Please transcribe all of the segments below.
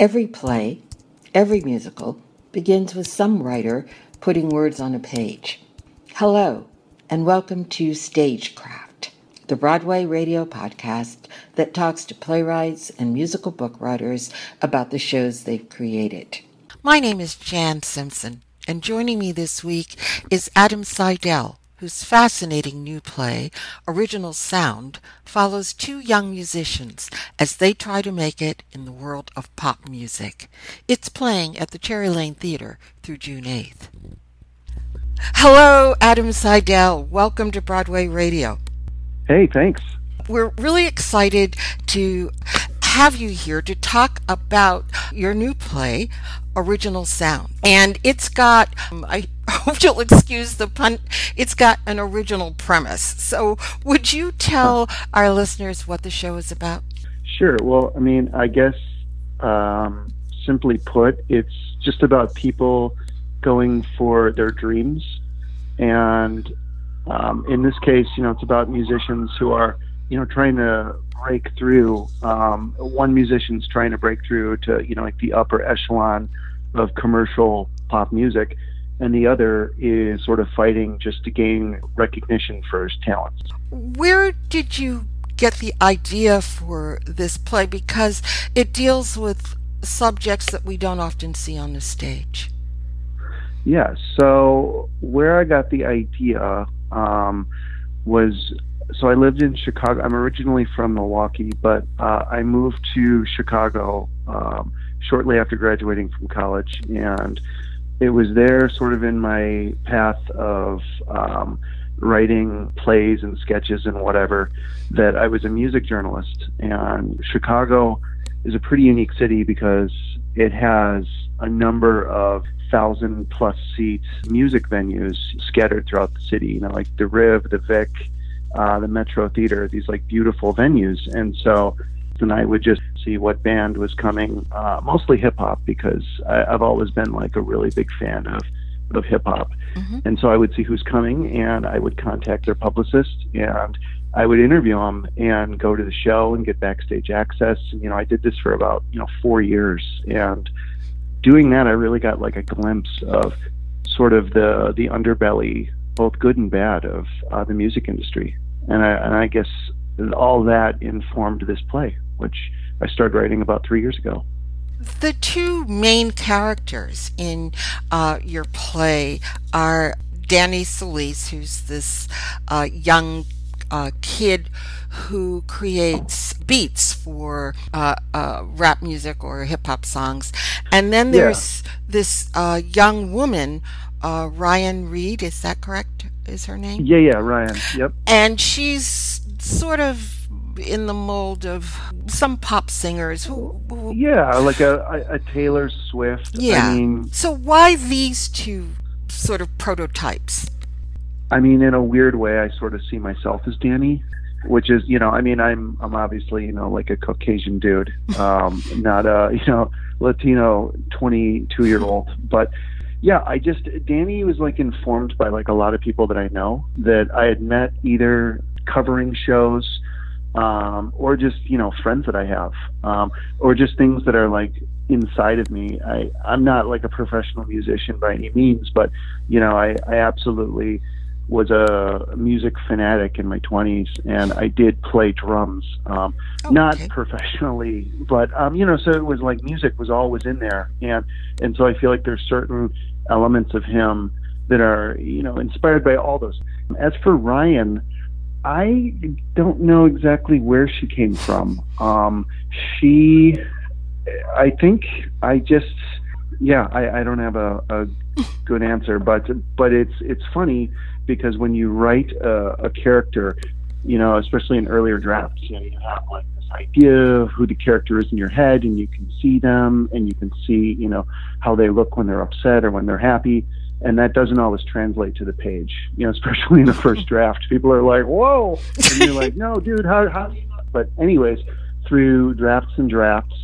Every play, every musical begins with some writer putting words on a page. Hello, and welcome to Stagecraft, the Broadway radio podcast that talks to playwrights and musical book writers about the shows they've created. My name is Jan Simpson, and joining me this week is Adam Seidel whose fascinating new play, Original Sound, follows two young musicians as they try to make it in the world of pop music. It's playing at the Cherry Lane Theater through June 8th. Hello, Adam Seidel. Welcome to Broadway Radio. Hey, thanks. We're really excited to have you here to talk about your new play, Original Sound. And it's got, um, I hope you'll excuse the pun, it's got an original premise. So, would you tell our listeners what the show is about? Sure. Well, I mean, I guess um, simply put, it's just about people going for their dreams. And um, in this case, you know, it's about musicians who are, you know, trying to break through. Um, one musician's trying to break through to, you know, like the upper echelon of commercial pop music and the other is sort of fighting just to gain recognition for his talents. Where did you get the idea for this play? Because it deals with subjects that we don't often see on the stage. Yeah, so where I got the idea um, was so I lived in Chicago. I'm originally from Milwaukee, but uh, I moved to Chicago um, shortly after graduating from college, and it was there sort of in my path of um, writing plays and sketches and whatever that I was a music journalist. And Chicago is a pretty unique city because it has a number of thousand plus seats music venues scattered throughout the city, you know, like the Riv, the Vic, uh, the Metro Theater, these like beautiful venues. And so I would just see what band was coming, uh, mostly hip hop, because I, I've always been like a really big fan of of hip hop. Mm-hmm. And so I would see who's coming, and I would contact their publicist, and I would interview them and go to the show and get backstage access. And you know, I did this for about you know four years, and doing that, I really got like a glimpse of sort of the the underbelly, both good and bad, of uh, the music industry. And I, and I guess all that informed this play which I started writing about three years ago. The two main characters in uh, your play are Danny Solis, who's this uh, young uh, kid who creates beats for uh, uh, rap music or hip hop songs. And then there's yeah. this uh, young woman, uh, Ryan Reed, is that correct? Is her name? Yeah, yeah, Ryan. Yep. And she's sort of in the mold of some pop singers who, who yeah like a, a, taylor swift yeah I mean, so why these two sort of prototypes i mean in a weird way i sort of see myself as danny which is you know i mean i'm i'm obviously you know like a caucasian dude um not a you know latino 22 year old but yeah i just danny was like informed by like a lot of people that i know that i had met either covering shows um, or just you know friends that I have, um, or just things that are like inside of me. I I'm not like a professional musician by any means, but you know I I absolutely was a music fanatic in my 20s and I did play drums um oh, not okay. professionally but um you know so it was like music was always in there and and so I feel like there's certain elements of him that are you know inspired by all those as for Ryan I don't know exactly where she came from. Um, she, I think, I just, yeah, I, I don't have a, a good answer, but but it's it's funny because when you write a, a character, you know, especially in earlier drafts, you know, you have like this idea of who the character is in your head, and you can see them, and you can see, you know, how they look when they're upset or when they're happy and that doesn't always translate to the page. You know, especially in the first draft, people are like, "Whoa," and you're like, "No, dude, how how?" But anyways, through drafts and drafts,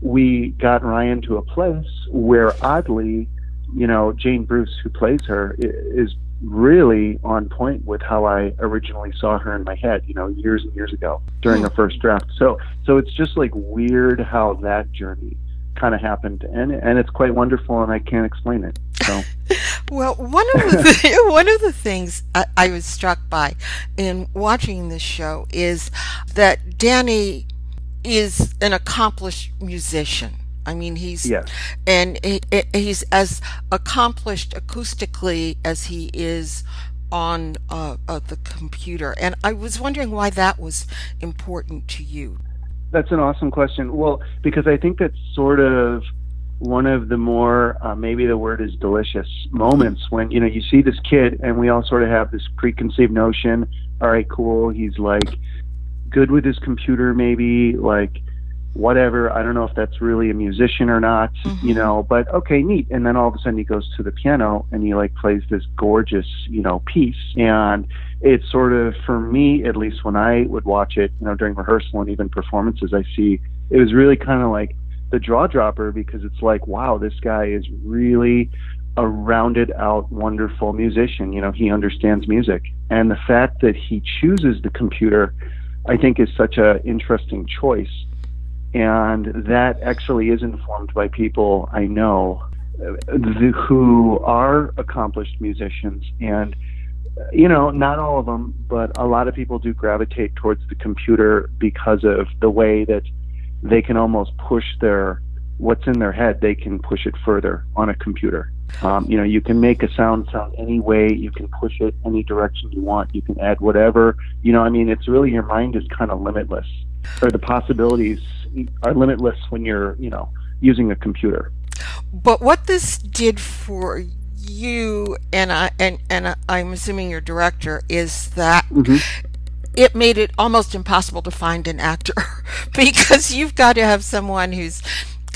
we got Ryan to a place where, oddly, you know, Jane Bruce, who plays her, is really on point with how I originally saw her in my head, you know, years and years ago during the hmm. first draft. So, so it's just like weird how that journey kind of happened, and and it's quite wonderful, and I can't explain it. So. well, one of the one of the things I, I was struck by in watching this show is that Danny is an accomplished musician. I mean, he's yes. and he, he's as accomplished acoustically as he is on uh, uh, the computer. And I was wondering why that was important to you. That's an awesome question. Well, because I think that's sort of one of the more uh, maybe the word is delicious moments when you know you see this kid and we all sort of have this preconceived notion. All right, cool. He's like good with his computer, maybe like whatever. I don't know if that's really a musician or not, mm-hmm. you know, but okay, neat. And then all of a sudden he goes to the piano and he like plays this gorgeous, you know, piece. And it's sort of, for me, at least when I would watch it, you know, during rehearsal and even performances, I see it was really kind of like the jaw dropper because it's like, wow, this guy is really a rounded out, wonderful musician. You know, he understands music. And the fact that he chooses the computer, I think is such a interesting choice and that actually is informed by people I know uh, who are accomplished musicians. And you know not all of them but a lot of people do gravitate towards the computer because of the way that they can almost push their what's in their head they can push it further on a computer. Um, you know you can make a sound sound any way you can push it any direction you want you can add whatever. You know i mean it's really your mind is kind of limitless or the possibilities are limitless when you're, you know, using a computer. But what this did for you and I and and I'm assuming your director is that mm-hmm. it made it almost impossible to find an actor because you've got to have someone who's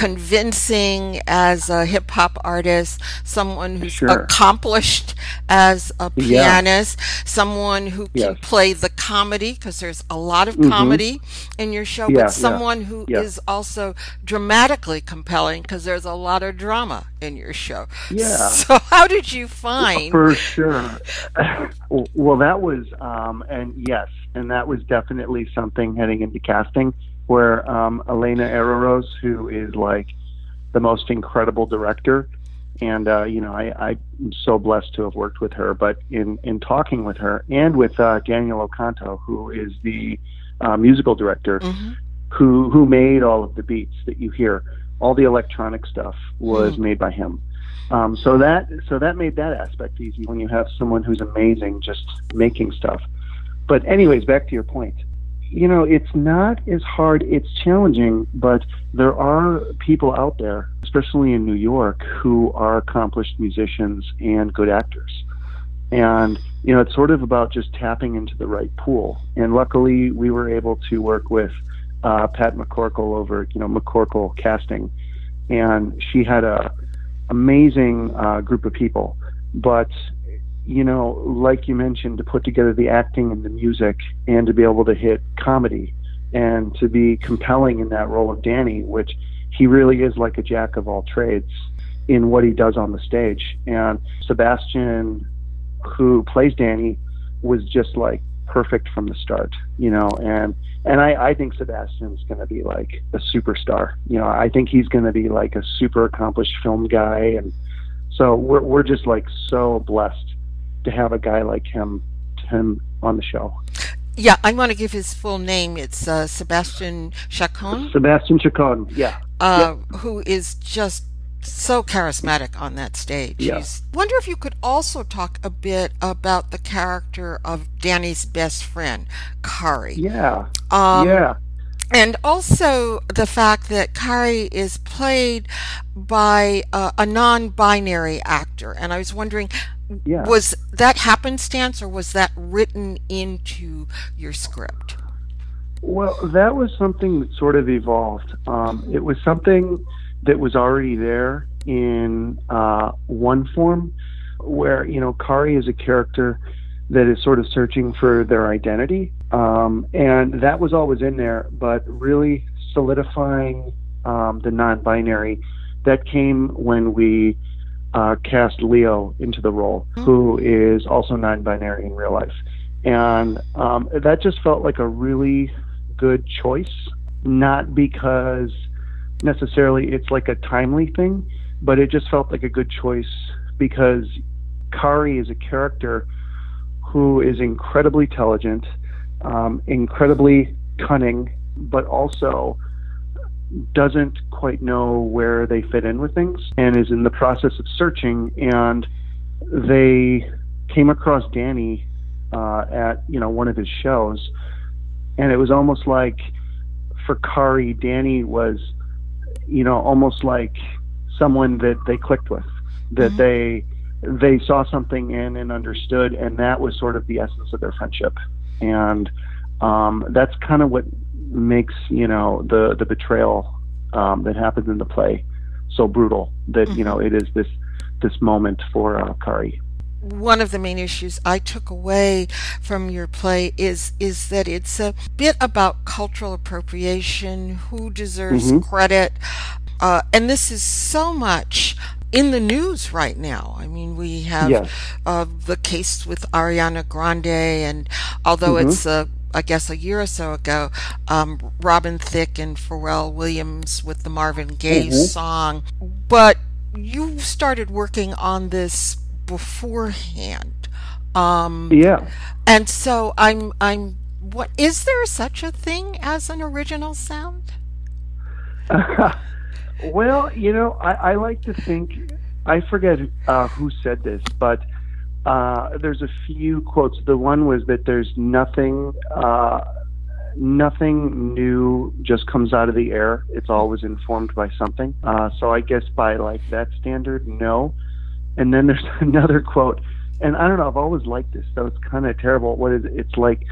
convincing as a hip hop artist, someone who's sure. accomplished as a pianist, yeah. someone who can yes. play the comedy because there's a lot of mm-hmm. comedy in your show, yeah, but someone yeah. who is also dramatically compelling because there's a lot of drama in your show. Yeah. So how did you find? For sure. well, that was, um, and yes, and that was definitely something heading into casting where um, Elena Araoz, who is like the most incredible director, and uh, you know I, I'm so blessed to have worked with her. But in in talking with her and with uh, Daniel Ocanto, who is the uh, musical director, mm-hmm. who who made all of the beats that you hear, all the electronic stuff was mm-hmm. made by him. Um, so that so that made that aspect easy when you have someone who's amazing just making stuff. But anyways, back to your point you know, it's not as hard, it's challenging, but there are people out there, especially in New York, who are accomplished musicians and good actors. And, you know, it's sort of about just tapping into the right pool. And luckily, we were able to work with uh, Pat McCorkle over, you know, McCorkle Casting. And she had a amazing uh, group of people. But you know, like you mentioned, to put together the acting and the music and to be able to hit comedy and to be compelling in that role of Danny, which he really is like a jack of all trades in what he does on the stage. And Sebastian, who plays Danny, was just like perfect from the start, you know, and and I, I think Sebastian's gonna be like a superstar. You know, I think he's gonna be like a super accomplished film guy and so we're we're just like so blessed to have a guy like him him on the show. Yeah, I want to give his full name. It's uh, Sebastian Chacon. Sebastian Chacon, yeah. Uh, yep. Who is just so charismatic on that stage. Yeah. wonder if you could also talk a bit about the character of Danny's best friend, Kari. Yeah. Um, yeah. And also the fact that Kari is played by uh, a non binary actor. And I was wondering yeah. was that happenstance or was that written into your script? Well, that was something that sort of evolved. Um, it was something that was already there in uh, one form, where you know Kari is a character that is sort of searching for their identity, um, and that was always in there. But really solidifying um, the non-binary that came when we uh, cast Leo into the role, mm-hmm. who is also non-binary in real life, and um, that just felt like a really good choice. Not because necessarily it's like a timely thing, but it just felt like a good choice because Kari is a character who is incredibly intelligent, um, incredibly cunning, but also doesn't quite know where they fit in with things and is in the process of searching. And they came across Danny uh, at you know one of his shows, and it was almost like for Kari, Danny was you know almost like someone that they clicked with, that mm-hmm. they they saw something in and understood, and that was sort of the essence of their friendship. And um, that's kind of what makes you know the the betrayal um, that happens in the play so brutal. That mm-hmm. you know it is this this moment for uh, Kari one of the main issues I took away from your play is is that it's a bit about cultural appropriation, who deserves mm-hmm. credit, uh, and this is so much in the news right now. I mean, we have yes. uh, the case with Ariana Grande, and although mm-hmm. it's a I guess a year or so ago, um, Robin Thicke and Pharrell Williams with the Marvin Gaye mm-hmm. song. But you started working on this beforehand. Um, yeah. And so I'm I'm what is there such a thing as an original sound? Well, you know, I, I like to think, I forget uh, who said this, but uh, there's a few quotes. The one was that there's nothing, uh, nothing new just comes out of the air. It's always informed by something. Uh, so I guess by like that standard, no. And then there's another quote, and I don't know. I've always liked this, so it's kind of terrible. What is it? It's like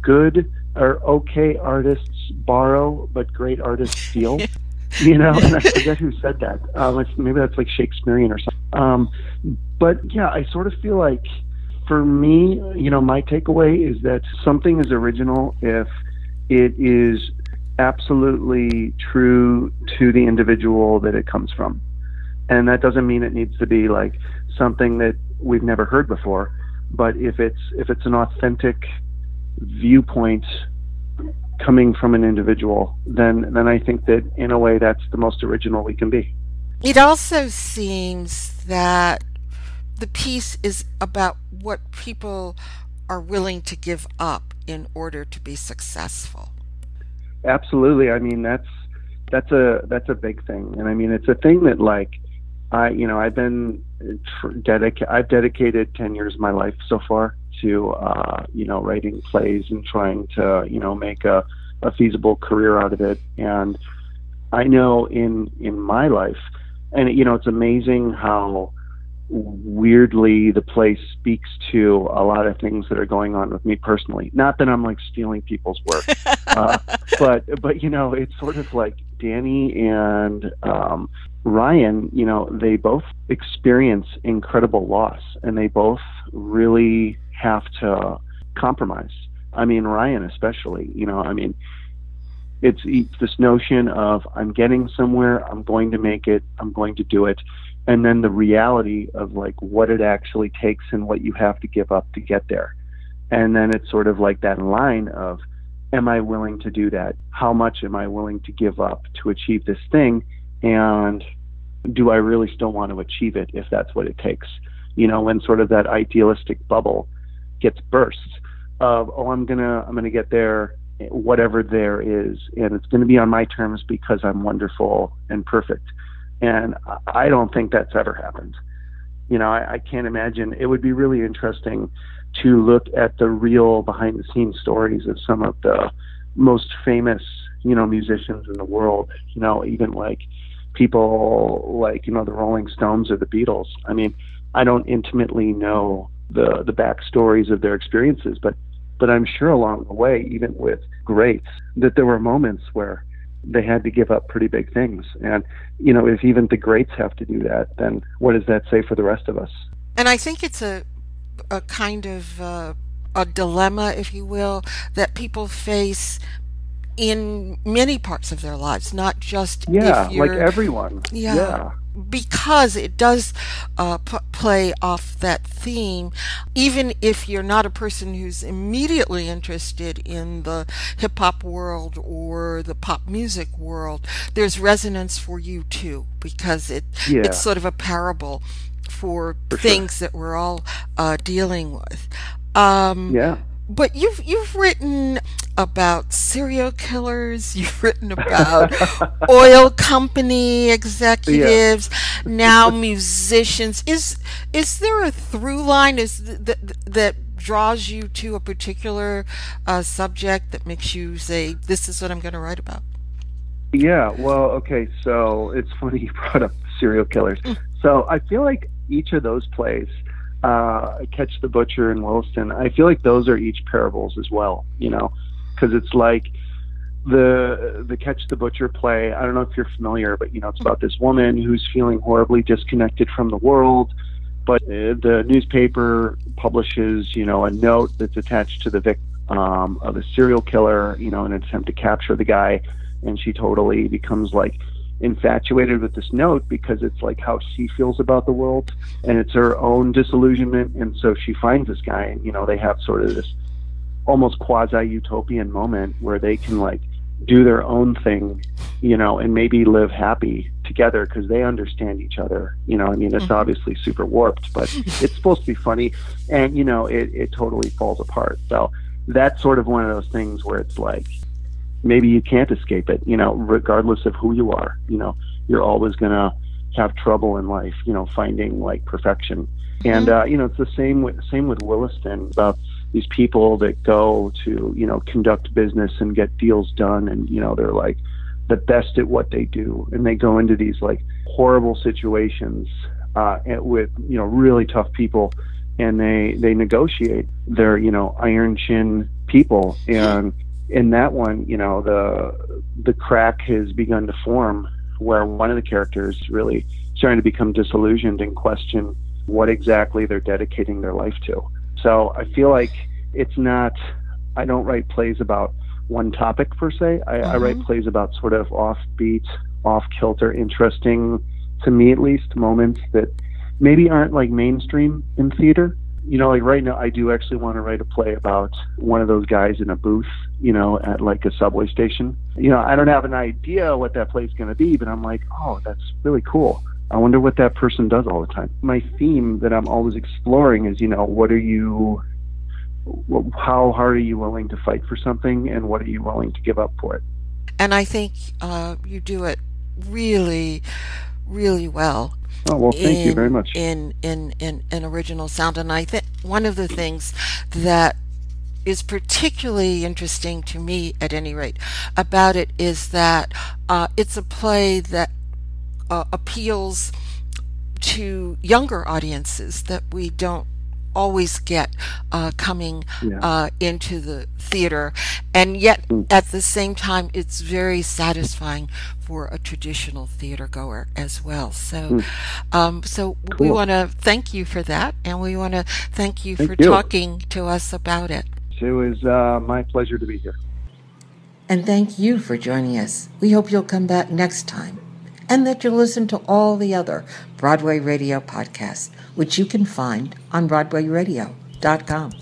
good or okay artists borrow, but great artists steal. you know, and I forget who said that. Uh, maybe that's like Shakespearean or something. Um, but yeah, I sort of feel like for me, you know, my takeaway is that something is original if it is absolutely true to the individual that it comes from. And that doesn't mean it needs to be like something that we've never heard before, but if it's if it's an authentic viewpoint coming from an individual, then then I think that in a way that's the most original we can be. It also seems that the piece is about what people are willing to give up in order to be successful. Absolutely. I mean that's that's a that's a big thing, and I mean it's a thing that like I you know I've been uh, dedicated I've dedicated ten years of my life so far to uh, you know writing plays and trying to you know make a, a feasible career out of it. And I know in in my life, and you know it's amazing how weirdly the play speaks to a lot of things that are going on with me personally. Not that I'm like stealing people's work, uh, but but you know it's sort of like Danny and um, Ryan. You know they both experience incredible loss, and they both really have to compromise. I mean, Ryan especially. You know, I mean, it's, it's this notion of I'm getting somewhere, I'm going to make it, I'm going to do it, and then the reality of like what it actually takes and what you have to give up to get there. And then it's sort of like that line of, am I willing to do that? How much am I willing to give up to achieve this thing? And do I really still want to achieve it if that's what it takes? You know, when sort of that idealistic bubble gets burst of oh I'm gonna I'm gonna get there whatever there is. And it's to be on my terms because I'm wonderful and perfect. And I don't think that's ever happened. You know I, I can't imagine. It would be really interesting to look at the real behind the scenes stories of some of the most famous you know musicians in the world you know even like people like you know the Rolling Stones or the Beatles. I mean I don't intimately know the the backstories of their experiences. But but I'm sure along the way, even with greats, that there were moments where they had to give up pretty big things. And you know, if even the greats have to do that, then what does that say for the rest of us? And I think it's a a kind of uh, a dilemma, if you will, that people face in many parts of their lives, not just yeah, like everyone. Yeah, yeah, because it does uh, p- play off that theme, even if you're not a person who's immediately interested in the hip hop world or the pop music world, there's resonance for you too, because it yeah. it's sort of a parable for, for things sure. that we're all uh, dealing with. Um, yeah but you've you've written about serial killers. You've written about oil company executives. Yeah. now musicians. Is is there a through line? Is that that draws you to a particular uh, subject that makes you say, "This is what I'm going to write about"? Yeah. Well, okay. So it's funny you brought up serial killers. Mm. So I feel like each of those plays uh, Catch the Butcher and Williston, I feel like those are each parables as well, you know, because it's like the the Catch the Butcher play. I don't know if you're familiar, but you know, it's about this woman who's feeling horribly disconnected from the world, but the newspaper publishes, you know, a note that's attached to the victim um, of a serial killer, you know, in an attempt to capture the guy, and she totally becomes like infatuated with this note because it's like how she feels about the world and it's her own disillusionment. And so she finds this guy and you know they have sort of this almost quasi utopian moment where they can like do their own thing you know and maybe live happy together because they understand each other. You know i mean it's mm-hmm. obviously super warped but it's supposed to be funny. And you know it, it totally falls apart. So that's sort of one of those things where it's like maybe you can't escape it, you know, regardless of who you are. You know, you're always going to have trouble in life, you know, finding like perfection. And, mm-hmm. uh, you know, it's the same with, same with Williston about these people that go to, you know, conduct business and get deals done. And, you know, they're like the best at what they do. And they go into these like horrible situations, uh, with, you know, really tough people and they, they negotiate. They're, you know, iron chin people and, in that one, you know, the the crack has begun to form where one of the characters really starting to become disillusioned and question what exactly they're dedicating their life to. So I feel like it's not. I don't write plays about one topic per se. I, mm-hmm. I write mm-hmm. plays about sort of offbeat, off kilter, interesting to me at least moments that maybe aren't like mainstream in theater you know, like right now, I do actually want to write a play about one of those guys in a booth, you know, at like a subway station. You know, I don't have an idea what that play's going to be, but I'm like, oh, that's really cool. I wonder what that person does all the time. My theme that I'm always exploring is, you know, what are you, how hard are you willing to fight for something, and what are you willing to give up for it? And I think uh, you do it really, really well. Oh well, thank in, you very much. In in in in original sound, and I think one of the things that is particularly interesting to me, at any rate, about it is that uh, it's a play that uh, appeals to younger audiences that we don't always get uh, coming yeah. uh, into the theater, and yet mm. at the same time, it's very satisfying for a traditional theater goer as well. So, mm. um, so cool. we want to thank you for that, and we want to thank you thank for you. talking to us about it. It was uh, my pleasure to be here. And thank you for joining us. We hope you'll come back next time and that you'll listen to all the other Broadway Radio podcasts, which you can find on BroadwayRadio.com.